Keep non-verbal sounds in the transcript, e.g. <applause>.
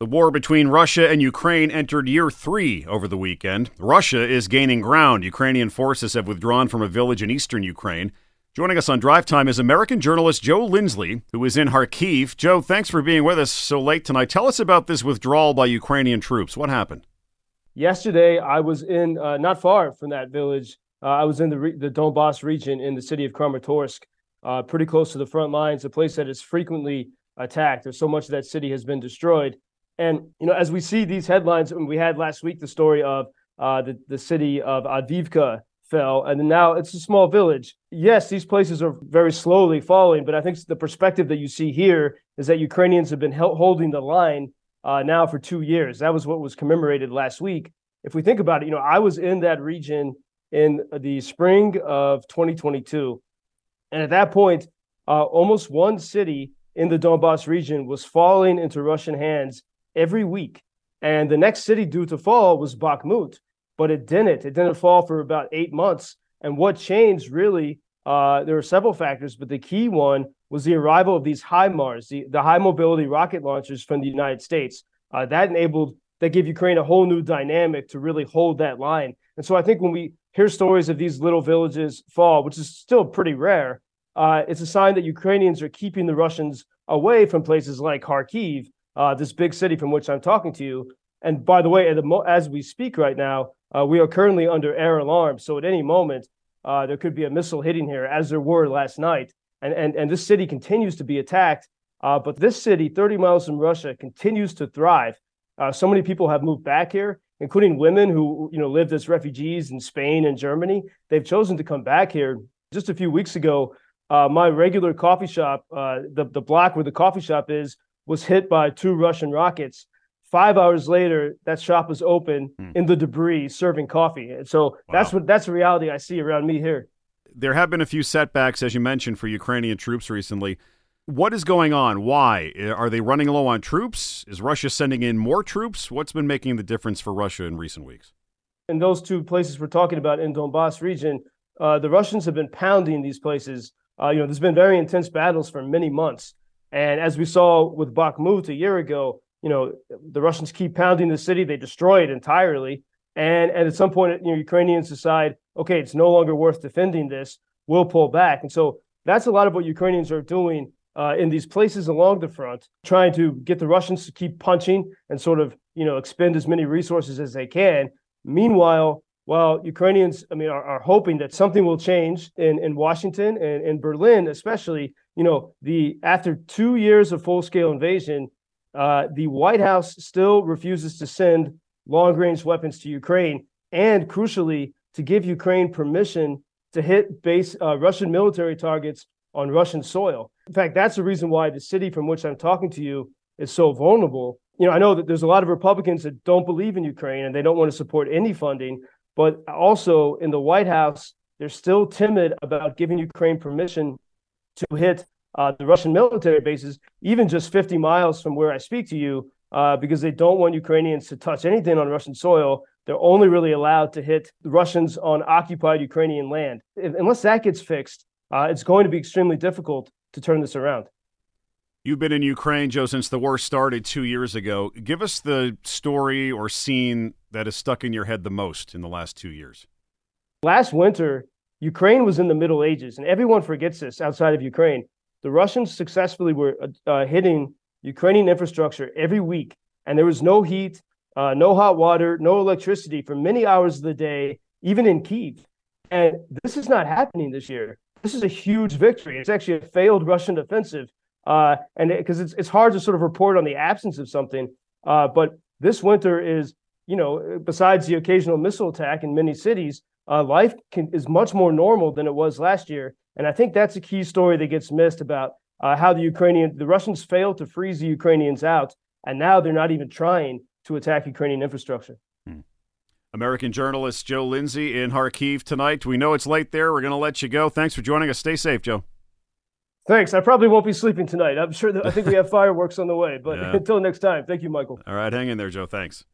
The war between Russia and Ukraine entered year three over the weekend. Russia is gaining ground. Ukrainian forces have withdrawn from a village in eastern Ukraine. Joining us on Drive Time is American journalist Joe Lindsley, who is in Kharkiv. Joe, thanks for being with us so late tonight. Tell us about this withdrawal by Ukrainian troops. What happened? Yesterday, I was in uh, not far from that village. Uh, I was in the, re- the Donbass region in the city of Kramatorsk, uh, pretty close to the front lines, a place that is frequently attacked. There's so much of that city has been destroyed. And you know, as we see these headlines, we had last week the story of uh, the the city of Avdiivka fell, and now it's a small village. Yes, these places are very slowly falling, but I think the perspective that you see here is that Ukrainians have been holding the line uh, now for two years. That was what was commemorated last week. If we think about it, you know, I was in that region in the spring of 2022, and at that point, uh, almost one city in the Donbass region was falling into Russian hands every week. And the next city due to fall was Bakhmut, but it didn't. It didn't fall for about eight months. And what changed really, uh, there were several factors, but the key one was the arrival of these HIMARS, the, the high mobility rocket launchers from the United States. Uh, that enabled, that gave Ukraine a whole new dynamic to really hold that line. And so I think when we hear stories of these little villages fall, which is still pretty rare, uh, it's a sign that Ukrainians are keeping the Russians away from places like Kharkiv, uh, this big city from which I'm talking to you. And by the way, as we speak right now, uh, we are currently under air alarm. So at any moment, uh, there could be a missile hitting here, as there were last night. And, and, and this city continues to be attacked. Uh, but this city, 30 miles from Russia, continues to thrive. Uh, so many people have moved back here, including women who you know lived as refugees in Spain and Germany. They've chosen to come back here. Just a few weeks ago, uh, my regular coffee shop, the, the block where the coffee shop is, was hit by two Russian rockets. Five hours later, that shop was open hmm. in the debris, serving coffee. And so wow. that's what that's the reality I see around me here. There have been a few setbacks, as you mentioned, for Ukrainian troops recently. What is going on? Why are they running low on troops? Is Russia sending in more troops? What's been making the difference for Russia in recent weeks? In those two places we're talking about in Donbass region, uh, the Russians have been pounding these places. Uh, you know, there's been very intense battles for many months. And as we saw with Bakhmut a year ago, you know, the Russians keep pounding the city, they destroy it entirely. And, and at some point, you know, Ukrainians decide, okay, it's no longer worth defending this. We'll pull back. And so that's a lot of what Ukrainians are doing uh, in these places along the front, trying to get the Russians to keep punching and sort of, you know, expend as many resources as they can. Meanwhile, while Ukrainians, I mean, are, are hoping that something will change in, in Washington and in Berlin, especially, you know, the after two years of full scale invasion, uh, the White House still refuses to send long range weapons to Ukraine, and crucially, to give Ukraine permission to hit base uh, Russian military targets on Russian soil. In fact, that's the reason why the city from which I'm talking to you is so vulnerable. You know, I know that there's a lot of Republicans that don't believe in Ukraine and they don't want to support any funding. But also in the White House, they're still timid about giving Ukraine permission to hit uh, the Russian military bases, even just 50 miles from where I speak to you, uh, because they don't want Ukrainians to touch anything on Russian soil. They're only really allowed to hit the Russians on occupied Ukrainian land. If, unless that gets fixed, uh, it's going to be extremely difficult to turn this around. You've been in Ukraine, Joe, since the war started two years ago. Give us the story or scene that has stuck in your head the most in the last two years. Last winter, Ukraine was in the Middle Ages, and everyone forgets this outside of Ukraine. The Russians successfully were uh, uh hitting Ukrainian infrastructure every week, and there was no heat, uh, no hot water, no electricity for many hours of the day, even in Kiev. And this is not happening this year. This is a huge victory. It's actually a failed Russian offensive uh, and because it, it's it's hard to sort of report on the absence of something. Uh, but this winter is, you know, besides the occasional missile attack in many cities, uh, life can, is much more normal than it was last year. And I think that's a key story that gets missed about uh, how the Ukrainian, the Russians failed to freeze the Ukrainians out, and now they're not even trying to attack Ukrainian infrastructure. Hmm. American journalist Joe Lindsley in Kharkiv tonight. We know it's late there. We're going to let you go. Thanks for joining us. Stay safe, Joe. Thanks. I probably won't be sleeping tonight. I'm sure that I think we have <laughs> fireworks on the way. But yeah. <laughs> until next time, thank you, Michael. All right, hang in there, Joe. Thanks.